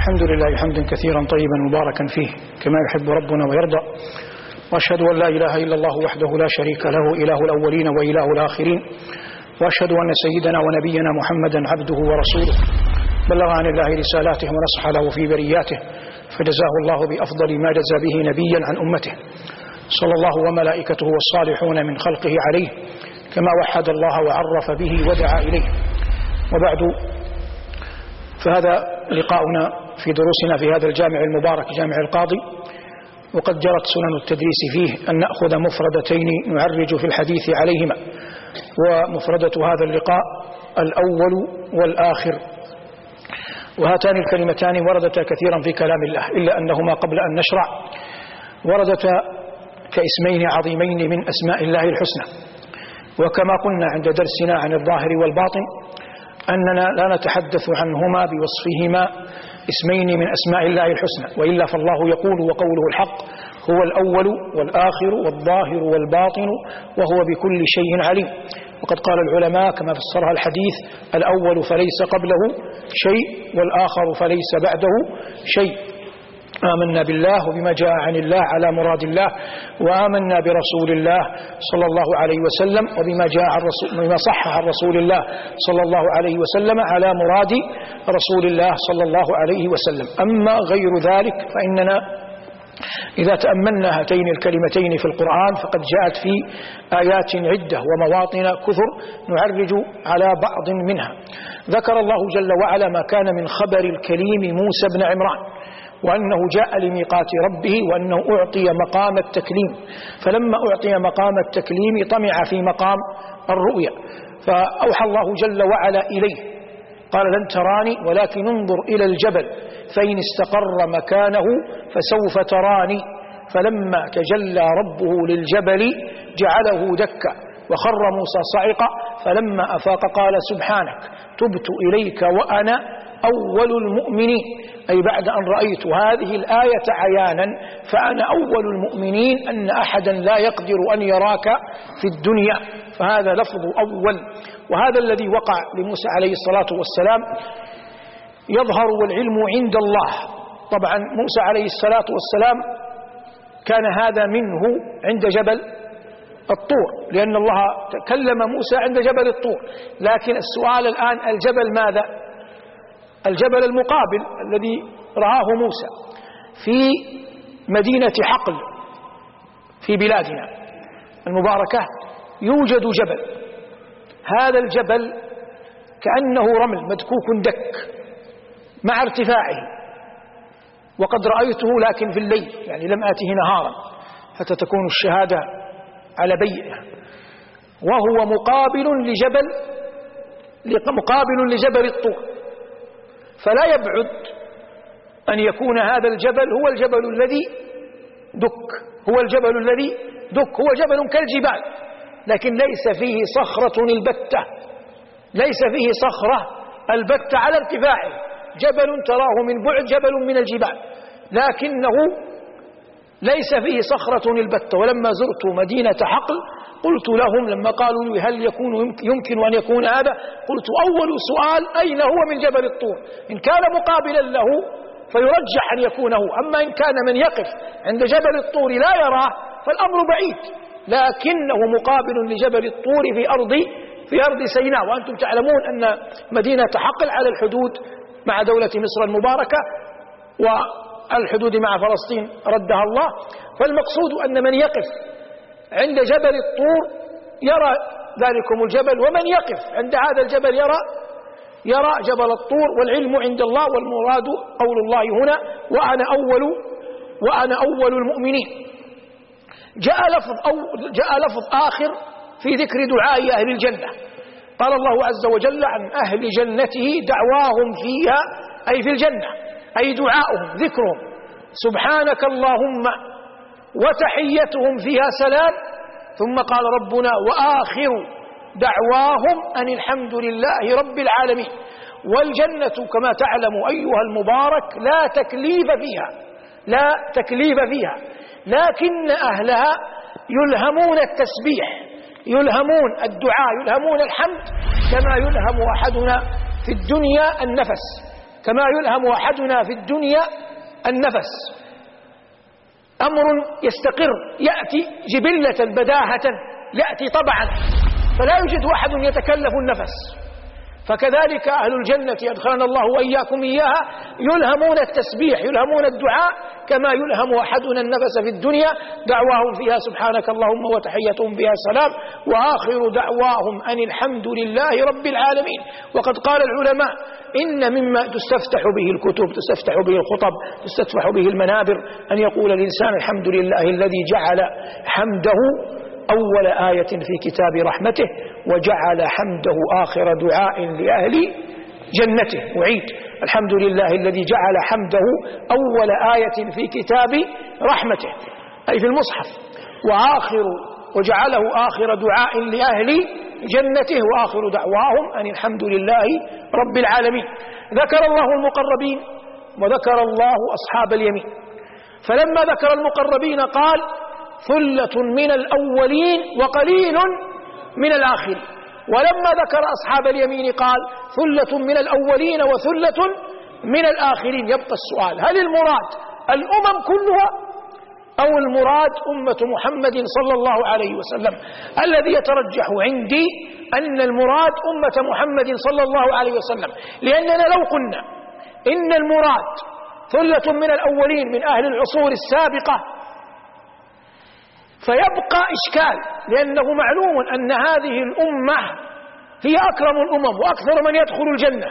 الحمد لله حمدا كثيرا طيبا مباركا فيه كما يحب ربنا ويرضى. وأشهد أن لا إله إلا الله وحده لا شريك له إله الأولين وإله الآخرين. وأشهد أن سيدنا ونبينا محمدا عبده ورسوله. بلغ عن الله رسالاته ونصح له في برياته. فجزاه الله بأفضل ما جزى به نبيا عن أمته. صلى الله وملائكته والصالحون من خلقه عليه كما وحد الله وعرف به ودعا إليه. وبعد فهذا لقاؤنا في دروسنا في هذا الجامع المبارك جامع القاضي. وقد جرت سنن التدريس فيه أن نأخذ مفردتين نعرج في الحديث عليهما. ومفردة هذا اللقاء الأول والآخر. وهاتان الكلمتان وردتا كثيرا في كلام الله إلا أنهما قبل أن نشرع. وردتا كاسمين عظيمين من أسماء الله الحسنى. وكما قلنا عند درسنا عن الظاهر والباطن أننا لا نتحدث عنهما بوصفهما اسمين من أسماء الله الحسنى وإلا فالله يقول وقوله الحق هو الأول والآخر والظاهر والباطن وهو بكل شيء عليم. وقد قال العلماء كما فسرها الحديث الأول فليس قبله شيء والآخر فليس بعده شيء. آمنا بالله وبما جاء عن الله على مراد الله وآمنا برسول الله صلى الله عليه وسلم وبما جاء عن بما صح عن رسول الله صلى الله عليه وسلم على مراد رسول الله صلى الله عليه وسلم. أما غير ذلك فإننا إذا تأملنا هاتين الكلمتين في القرآن فقد جاءت في آيات عدة ومواطن كثر نعرج على بعض منها. ذكر الله جل وعلا ما كان من خبر الكليم موسى بن عمران. وأنه جاء لميقات ربه وأنه أعطي مقام التكليم. فلما أعطي مقام التكليم طمع في مقام الرؤيا. فأوحى الله جل وعلا إليه. قال لن تراني ولكن انظر إلى الجبل. فإن استقر مكانه فسوف تراني. فلما تجلى ربه للجبل جعله دكا. وخر موسى صعقا فلما أفاق قال سبحانك تبت إليك وأنا أول المؤمنين أي بعد أن رأيت هذه الآية عيانا فأنا أول المؤمنين أن أحدا لا يقدر أن يراك في الدنيا. فهذا لفظ أول. وهذا الذي وقع لموسى عليه الصلاة والسلام. يظهر والعلم عند الله. طبعا موسى عليه الصلاة والسلام كان هذا منه عند جبل الطور لأن الله كلم موسى عند جبل الطور. لكن السؤال الآن الجبل ماذا؟ الجبل المقابل الذي رآه موسى في مدينة حقل في بلادنا المباركة يوجد جبل. هذا الجبل كأنه رمل مدكوك دك مع ارتفاعه. وقد رأيته لكن في الليل يعني لم آته نهارا حتى تكون الشهادة على بيئة. وهو مقابل لجبل مقابل لجبل الطور. فلا يبعد أن يكون هذا الجبل هو الجبل الذي دك هو الجبل الذي دك هو جبل كالجبال لكن ليس فيه صخرة البتة ليس فيه صخرة البتة على ارتفاعه. جبل تراه من بعد جبل من الجبال لكنه ليس فيه صخرة البتة. ولما زرت مدينة حقل قلت لهم لما قالوا لي هل يكون يمكن أن يكون هذا قلت أول سؤال أين هو من جبل الطور؟ إن كان مقابلا له فيرجح أن يكون هو أما إن كان من يقف عند جبل الطور لا يراه فالأمر بعيد لكنه مقابل لجبل الطور في أرض في أرض سيناء وأنتم تعلمون أن مدينة حقل على الحدود مع دولة مصر المباركة والحدود مع فلسطين ردها الله فالمقصود أن من يقف عند جبل الطور يرى ذلكم الجبل ومن يقف. عند هذا الجبل يرى يرى جبل الطور والعلم عند الله والمراد قول الله هنا وأنا أول وأنا أول المؤمنين. جاء لفظ أو جاء لفظ آخر في ذكر دعاء أهل الجنة. قال الله عز وجل عن أهل جنته دعواهم فيها أي في الجنة أي دعاؤهم ذكرهم. سبحانك اللهم وتحيتهم فيها سلام. ثم قال ربنا وآخر دعواهم أن الحمد لله رب العالمين. والجنة كما تعلم أيها المبارك لا تكليف فيها لا تكليف فيها. لكن أهلها يلهمون التسبيح يلهمون الدعاء يلهمون الحمد كما يلهم أحدنا في الدنيا النفس كما يلهم أحدنا في الدنيا النفس. أمر يستقر يأتي جبلة بداهة يأتي طبعا. فلا يوجد أحد يتكلف النفس. فكذلك أهل الجنة أدخلنا الله وإياكم إياها يلهمون التسبيح يلهمون الدعاء كما يلهم أحدنا النفس في الدنيا دعواهم فيها سبحانك اللهم وتحيتهم فيها السلام وآخر دعواهم أن الحمد لله رب العالمين. وقد قال العلماء إن مما تستفتح به الكتب تستفتح به الخطب تستفتح به المنابر أن يقول الإنسان الحمد لله الذي جعل حمده أول آية في كتاب رحمته وجعل حمده آخر دعاء لأهل جنته. أعيد. الحمد لله الذي جعل حمده أول آية في كتاب رحمته أي في المصحف. وآخر وجعله آخر دعاء لأهل جنته وآخر دعواهم أن الحمد لله رب العالمين. ذكر الله المقربين وذكر الله أصحاب اليمين. فلما ذكر المقربين قال ثلة من الأولين وقليل من الآخرين ولما ذكر أصحاب اليمين قال ثلة من الأولين وثلة من الآخرين. يبقى السؤال هل المراد الأمم كلها أو المراد أمة محمد صلى الله عليه وسلم؟ الذي يترجح عندي أن المراد أمة محمد صلى الله عليه وسلم. لأننا لو قلنا إن المراد ثلة من الأولين من أهل العصور السابقة فيبقى إشكال لأنه معلوم أن هذه الأمة هي أكرم الأمم وأكثر من يدخل الجنة.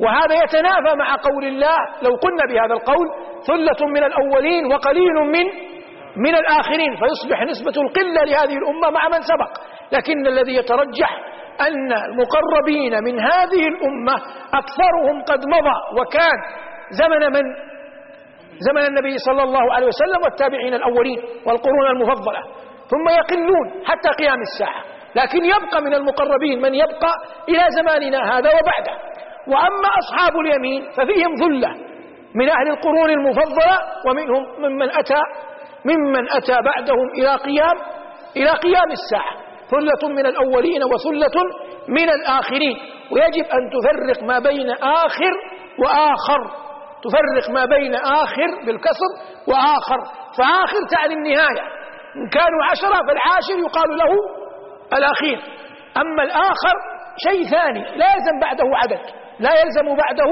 وهذا يتنافى مع قول الله لو قلنا بهذا القول ثلة من الأولين وقليل من من الآخرين فيصبح نسبة القلة لهذه الأمة مع من سبق. لكن الذي يترجح أن المقربين من هذه الأمة أكثرهم قد مضى وكان زمن من زمن النبي صلى الله عليه وسلم والتابعين الأولين والقرون المفضلة. ثم يقلون حتى قيام الساعة. لكن يبقى من المقربين من يبقى إلى زماننا هذا وبعده. وأما أصحاب اليمين ففيهم ذلة من أهل القرون المفضلة ومنهم ممن أتى ممن أتى بعدهم إلى قيام إلى قيام الساعة. ثلة من الأولين وثلة من الآخرين. ويجب أن تفرق ما بين آخر وآخر. تفرق ما بين آخر بالكسر وآخر فآخر تعني النهاية. إن كانوا عشرة فالعاشر يقال له الأخير. أما الآخر شيء ثاني لا يلزم بعده عدد لا يلزم بعده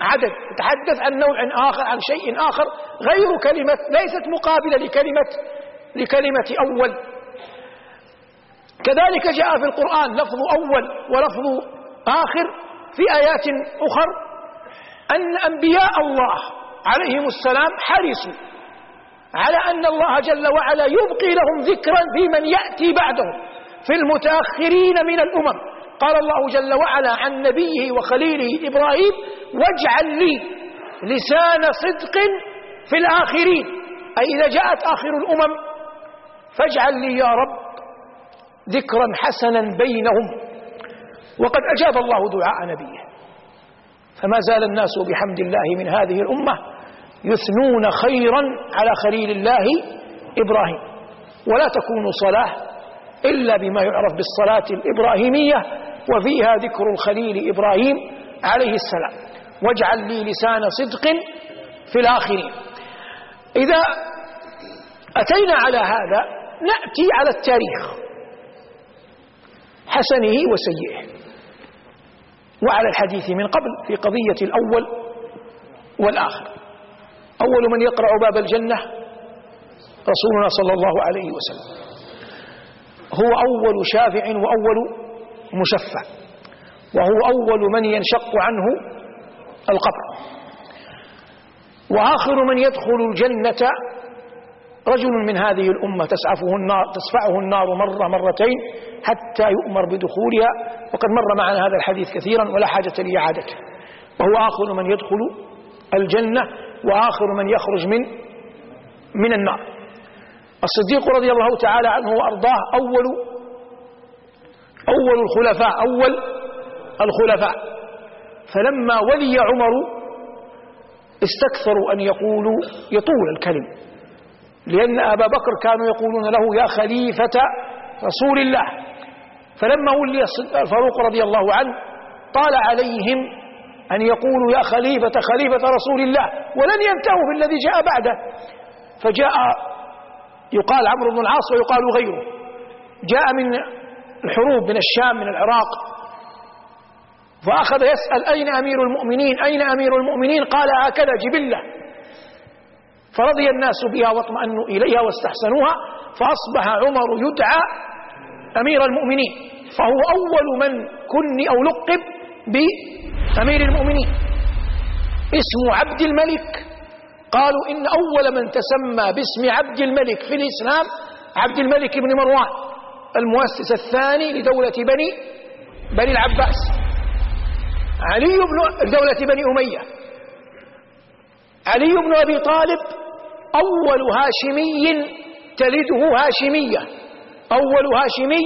عدد. يتحدث عن نوع آخر عن شيء آخر. غير كلمة ليست مقابلة لكلمة لكلمة أول. كذلك جاء في القرآن لفظ أول ولفظ آخر في آيات أخر. أن أنبياء الله عليهم السلام حرصوا على أن الله جل وعلا يبقي لهم ذكرا في من يأتي بعدهم في المتأخرين من الأمم. قال الله جل وعلا عن نبيه وخليله إبراهيم واجعل لي لسان صدق في الآخرين. أي إذا جاءت آخر الأمم فاجعل لي يا رب ذكرا حسنا بينهم. وقد أجاب الله دعاء نبيه. فما زال الناس بحمد الله من هذه الأمة يثنون خيرا على خليل الله إبراهيم. ولا تكون صلاة إلا بما يعرف بالصلاة الإبراهيمية وفيها ذكر الخليل إبراهيم عليه السلام. واجعل لي لسان صدق في الآخرين. إذا أتينا على هذا نأتي على التاريخ حسنه وسيئه. وعلى الحديث من قبل في قضية الأول والآخر. أول من يقرع باب الجنة رسولنا صلى الله عليه وسلم. هو أول شافع وأول مشفع وهو أول من ينشق عنه القبر. وآخر من يدخل الجنة رجل من هذه الأمة تسعفه النار تسفعه النار مرة مرتين حتى يؤمر بدخولها وقد مر معنا هذا الحديث كثيرا ولا حاجة لإعادته. وهو آخر من يدخل الجنة وآخر من يخرج من من النار. الصديق رضي الله تعالى عنه وأرضاه أول أول الخلفاء أول الخلفاء. فلما ولي عمر استكثروا أن يقولوا يطول الكلم. لأن أبا بكر كانوا يقولون له يا خليفة رسول الله. فلما ولي الفاروق رضي الله عنه طال عليهم أن يقولوا يا خليفة خليفة رسول الله ولن ينتهوا بالذي جاء بعده. فجاء يقال عمرو بن العاص ويقال غيره. جاء من الحروب من الشام من العراق. فأخذ يسأل أين أمير المؤمنين؟ أين أمير المؤمنين؟ قال هكذا جبلة. فرضي الناس بها واطمأنوا إليها واستحسنوها فأصبح عمر يدعى أمير المؤمنين فهو أول من كن أو لقب بأمير المؤمنين. اسم عبد الملك قالوا إن أول من تسمى باسم عبد الملك في الإسلام عبد الملك بن مروان المؤسس الثاني لدولة بني بني العباس. علي بن دولة بني أمية. علي بن أبي طالب أول هاشمي تلده هاشمية. أول هاشمي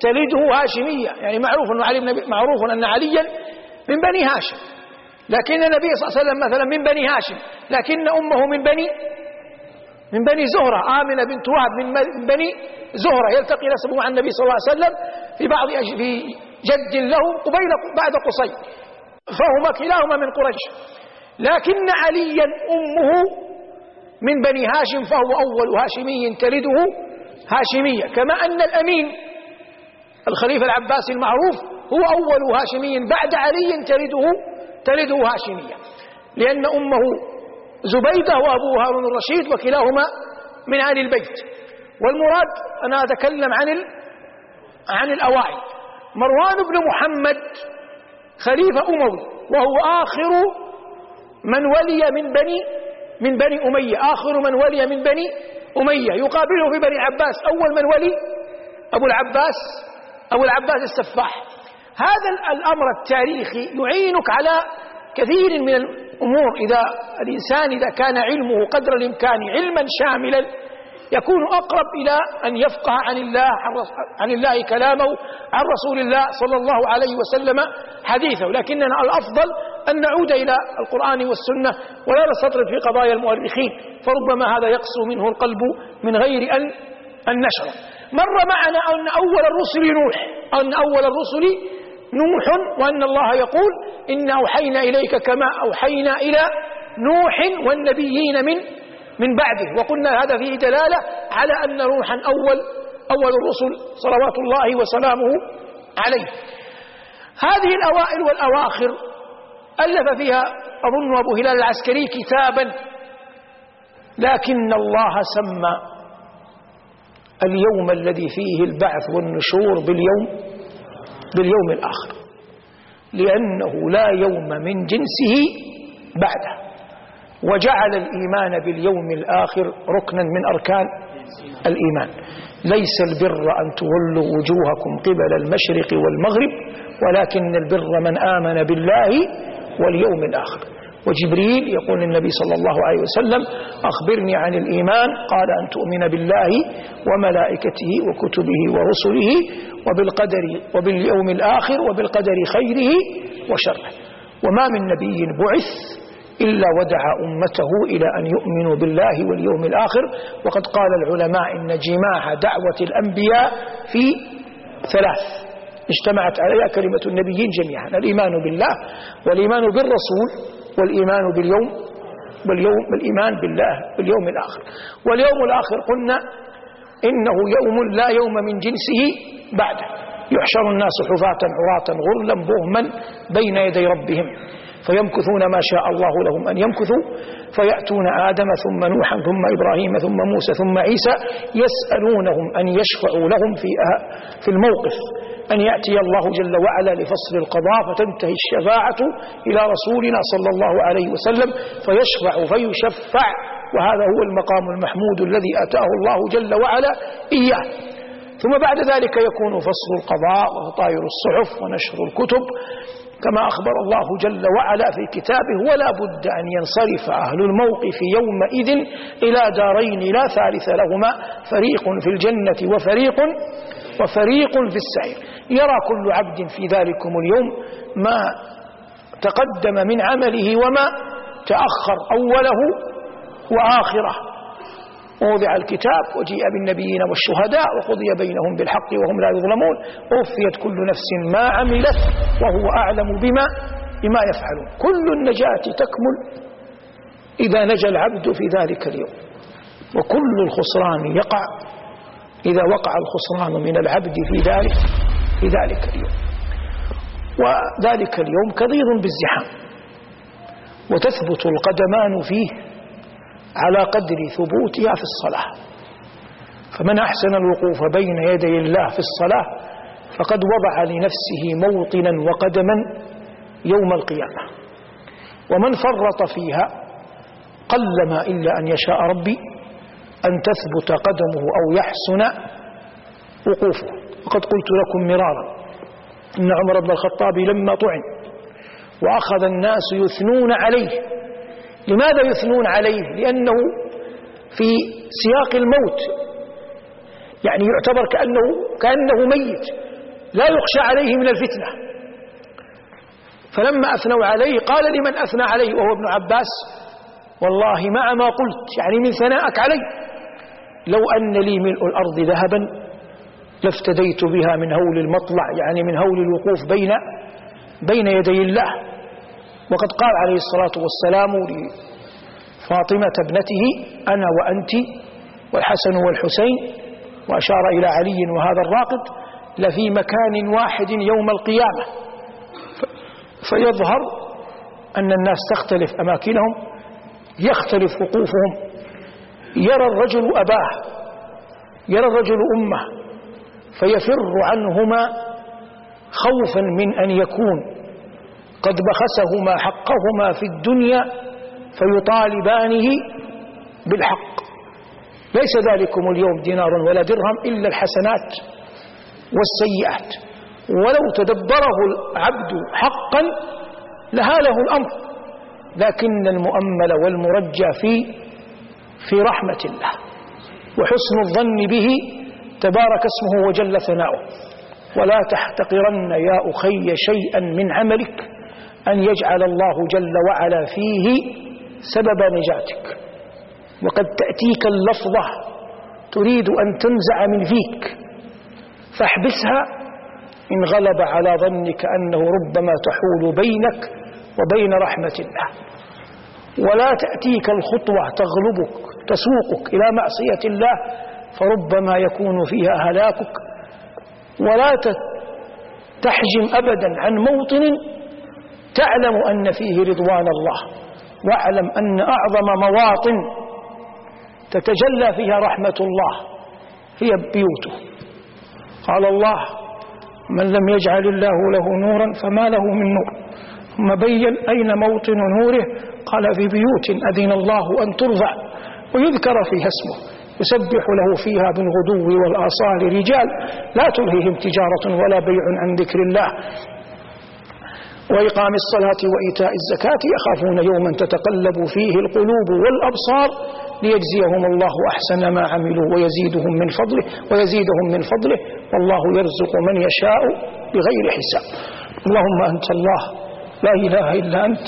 تلده هاشمية. يعني معروف أن علي بن معروف أن عليا من بني هاشم. لكن النبي صلى الله عليه وسلم مثلا من بني هاشم. لكن أمه من بني من بني زهرة. آمنة بنت وهب من بني زهرة. يلتقي نسبه مع النبي صلى الله عليه وسلم في بعض في جد له قبيل بعد قصي. فهما كلاهما من قريش. لكن عليا أمه من بني هاشم فهو أول هاشمي تلده هاشمية. كما أن الأمين الخليفة العباسي المعروف هو أول هاشمي بعد علي تلده تلده هاشمية. لأن أمه زبيدة وأبوه هارون الرشيد وكلاهما من آل البيت. والمراد أنا أتكلم عن عن الأوائل. مروان بن محمد خليفة أموي وهو آخر من ولي من بني من بني أمية. آخر من ولي من بني أمية. يقابله في بني العباس أول من ولي أبو العباس. أبو العباس السفاح. هذا الأمر التاريخي يعينك على كثير من الأمور. إذا الإنسان إذا كان علمه قدر الإمكان علما شاملا يكون أقرب إلى أن يفقه عن الله عن الله كلامه عن رسول الله صلى الله عليه وسلم حديثه. لكننا الأفضل أن نعود إلى القرآن والسنة ولا نستطرد في قضايا المؤرخين فربما هذا يقسو منه القلب من غير أن أن نشره مر معنا أن أول الرسل نوح أن أول الرسل نوح وأن الله يقول إنا أوحينا إليك كما أوحينا إلى نوح والنبيين من من بعده. وقلنا هذا فيه دلالة على أن نوحا أول أول الرسل صلوات الله وسلامه عليه. هذه الأوائل والأواخر ألف فيها أظن أبو هلال العسكري كتابا. لكن الله سمى اليوم الذي فيه البعث والنشور باليوم باليوم الآخر. لأنه لا يوم من جنسه بعده. وجعل الإيمان باليوم الآخر ركنا من أركان الإيمان. ليس البر أن تولوا وجوهكم قبل المشرق والمغرب ولكن البر من آمن بالله واليوم الآخر. وجبريل يقول للنبي صلى الله عليه وسلم أخبرني عن الإيمان. قال أن تؤمن بالله وملائكته وكتبه ورسله وبالقدر وباليوم الآخر وبالقدر خيره وشره. وما من نبي بعث إلا ودع أمته إلى أن يؤمنوا بالله واليوم الآخر. وقد قال العلماء إن جماع دعوة الأنبياء في ثلاث. اجتمعت عليها كلمة النبيين جميعا الإيمان بالله والإيمان بالرسول والإيمان باليوم واليوم الإيمان بالله باليوم الآخر. واليوم الآخر قلنا إنه يوم لا يوم من جنسه بعده يحشر الناس حفاة عراة غرلا بهما بين يدي ربهم. فيمكثون ما شاء الله لهم أن يمكثوا. فيأتون آدم ثم نوحا ثم إبراهيم ثم موسى ثم عيسى يسألونهم أن يشفعوا لهم في في الموقف. أن يأتي الله جل وعلا لفصل القضاء فتنتهي الشفاعة إلى رسولنا صلى الله عليه وسلم فيشفع فيشفع. وهذا هو المقام المحمود الذي أتاه الله جل وعلا إياه. ثم بعد ذلك يكون فصل القضاء وتطاير الصحف ونشر الكتب. كما أخبر الله جل وعلا في كتابه ولا بد أن ينصرف أهل الموقف يومئذ إلى دارين لا ثالث لهما فريق في الجنة وفريق وفريق في السعير. يرى كل عبد في ذلكم اليوم ما تقدم من عمله وما تأخر أوله وآخره. ووضع الكتاب وجيء بالنبيين والشهداء وقضي بينهم بالحق وهم لا يظلمون. ووفيت كل نفس ما عملت وهو أعلم بما بما يفعلون. كل النجاة تكمل إذا نجا العبد في ذلك اليوم. وكل الخسران يقع. إذا وقع الخسران من العبد في ذلك في ذلك اليوم. وذلك اليوم كضيض بالزحام. وتثبت القدمان فيه على قدر ثبوتها في الصلاة. فمن أحسن الوقوف بين يدي الله في الصلاة فقد وضع لنفسه موطنا وقدما يوم القيامة. ومن فرط فيها قلما إلا أن يشاء ربي أن تثبت قدمه أو يحسن وقوفه. وقد قلت لكم مرارا إن عمر بن الخطاب لما طعن وأخذ الناس يثنون عليه. لماذا يثنون عليه؟ لأنه في سياق الموت. يعني يعتبر كأنه, كأنه ميت. لا يخشى عليه من الفتنة. فلما أثنوا عليه قال لمن أثنى عليه؟ وهو ابن عباس. والله مع ما قلت. يعني من ثناءك علي لو أن لي ملء الأرض ذهبا لافتديت بها من هول المطلع يعني من هول الوقوف بين بين يدي الله. وقد قال عليه الصلاة والسلام لفاطمة ابنته أنا وأنت والحسن والحسين وأشار إلى علي وهذا الراقد لفي مكان واحد يوم القيامة. فيظهر أن الناس تختلف أماكنهم يختلف وقوفهم. يرى الرجل أباه يرى الرجل أمه فيفر عنهما خوفا من أن يكون. قد بخسهما حقهما في الدنيا فيطالبانه بالحق. ليس ذلكم اليوم دينار ولا درهم إلا الحسنات والسيئات. ولو تدبره العبد حقا لهاله الأمر. لكن المؤمل والمرجى في في رحمة الله وحسن الظن به تبارك اسمه وجل ثناؤه. ولا تحتقرن يا أخي شيئا من عملك أن يجعل الله جل وعلا فيه سبب نجاتك. وقد تأتيك اللفظة تريد أن تنزع من فيك فاحبسها إن غلب على ظنك أنه ربما تحول بينك وبين رحمة الله. ولا تأتيك الخطوة تغلبك تسوقك إلى معصية الله فربما يكون فيها هلاكك ولا تحجم أبدا عن موطن تعلم أن فيه رضوان الله. واعلم أن أعظم مواطن تتجلى فيها رحمة الله هي بيوته. قال الله من لم يجعل الله له نورا فما له من نور. ثم بين أين موطن نوره؟ قال في بيوت أذن الله أن ترضع. ويذكر فيها اسمه. يسبح له فيها بالغدو والآصال رجال. لا تلهيهم تجارة ولا بيع عن ذكر الله. وإقام الصلاة وإيتاء الزكاة يخافون يوما تتقلب فيه القلوب والأبصار ليجزيهم الله أحسن ما عملوا ويزيدهم من فضله ويزيدهم من فضله. والله يرزق من يشاء بغير حساب. اللهم أنت الله. لا إله إلا أنت.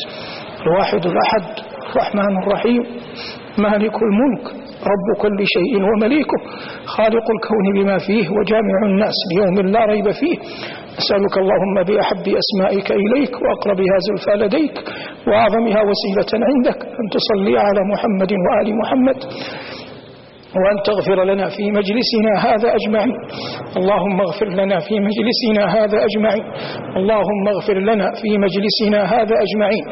الواحد الأحد. الرحمن الرحيم. مالك الملك رب كل شيء ومليكه خالق الكون بما فيه وجامع الناس ليوم لا ريب فيه. أسألك اللهم بأحب أسمائك إليك وأقربها زلفى لديك وأعظمها وسيلة عندك أن تصلي على محمد وآل محمد. وأن تغفر لنا في مجلسنا هذا أجمعين. اللهم اغفر لنا في مجلسنا هذا أجمعين. اللهم اغفر لنا في مجلسنا هذا أجمعين.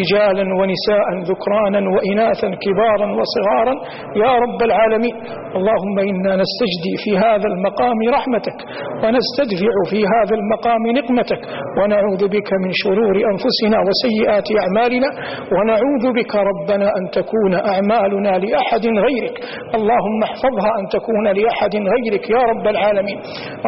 رجالا ونساء ذكرانا وإناثا كبارا وصغارا. يا رب العالمين اللهم إنا نستجدي في هذا المقام رحمتك ونستدفع في هذا المقام نقمتك ونعوذ بك من شرور أنفسنا وسيئات أعمالنا ونعوذ بك ربنا أن تكون أعمالنا لأحد غيرك. الله اللهم احفظها أن تكون لأحد غيرك يا رب العالمين.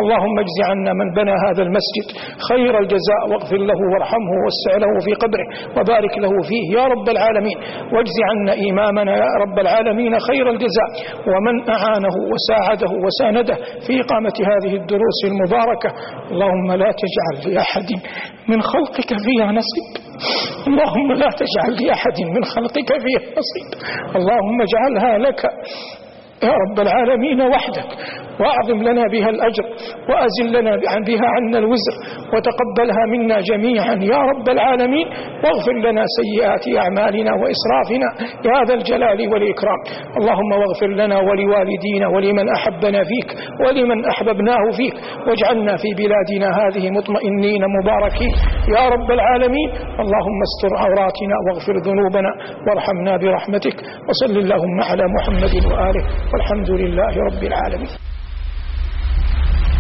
اللهم اجز عنا من بنى هذا المسجد خير الجزاء واغفر له وارحمه ووسع له في قبره وبارك له فيه يا رب العالمين. واجز عنا إمامنا يا رب العالمين خير الجزاء. ومن أعانه وساعده وسانده في إقامة هذه الدروس المباركة. اللهم لا تجعل لأحد من خلقك فيها نصيب. اللهم لا تجعل لأحد من خلقك فيها نصيب. اللهم اجعلها لك يا رب العالمين وحدك. وأعظم لنا بها الأجر وأزل لنا بها عنا الوزر وتقبلها منا جميعا. يا رب العالمين واغفر لنا سيئات أعمالنا وإسرافنا يا ذا الجلال والإكرام. اللهم واغفر لنا ولوالدينا ولمن أحبنا فيك ولمن أحببناه فيك. واجعلنا في بلادنا هذه مطمئنين مباركين. يا رب العالمين اللهم استر عوراتنا واغفر ذنوبنا وارحمنا برحمتك. وصل اللهم على محمد وآله. والحمد لله رب العالمين.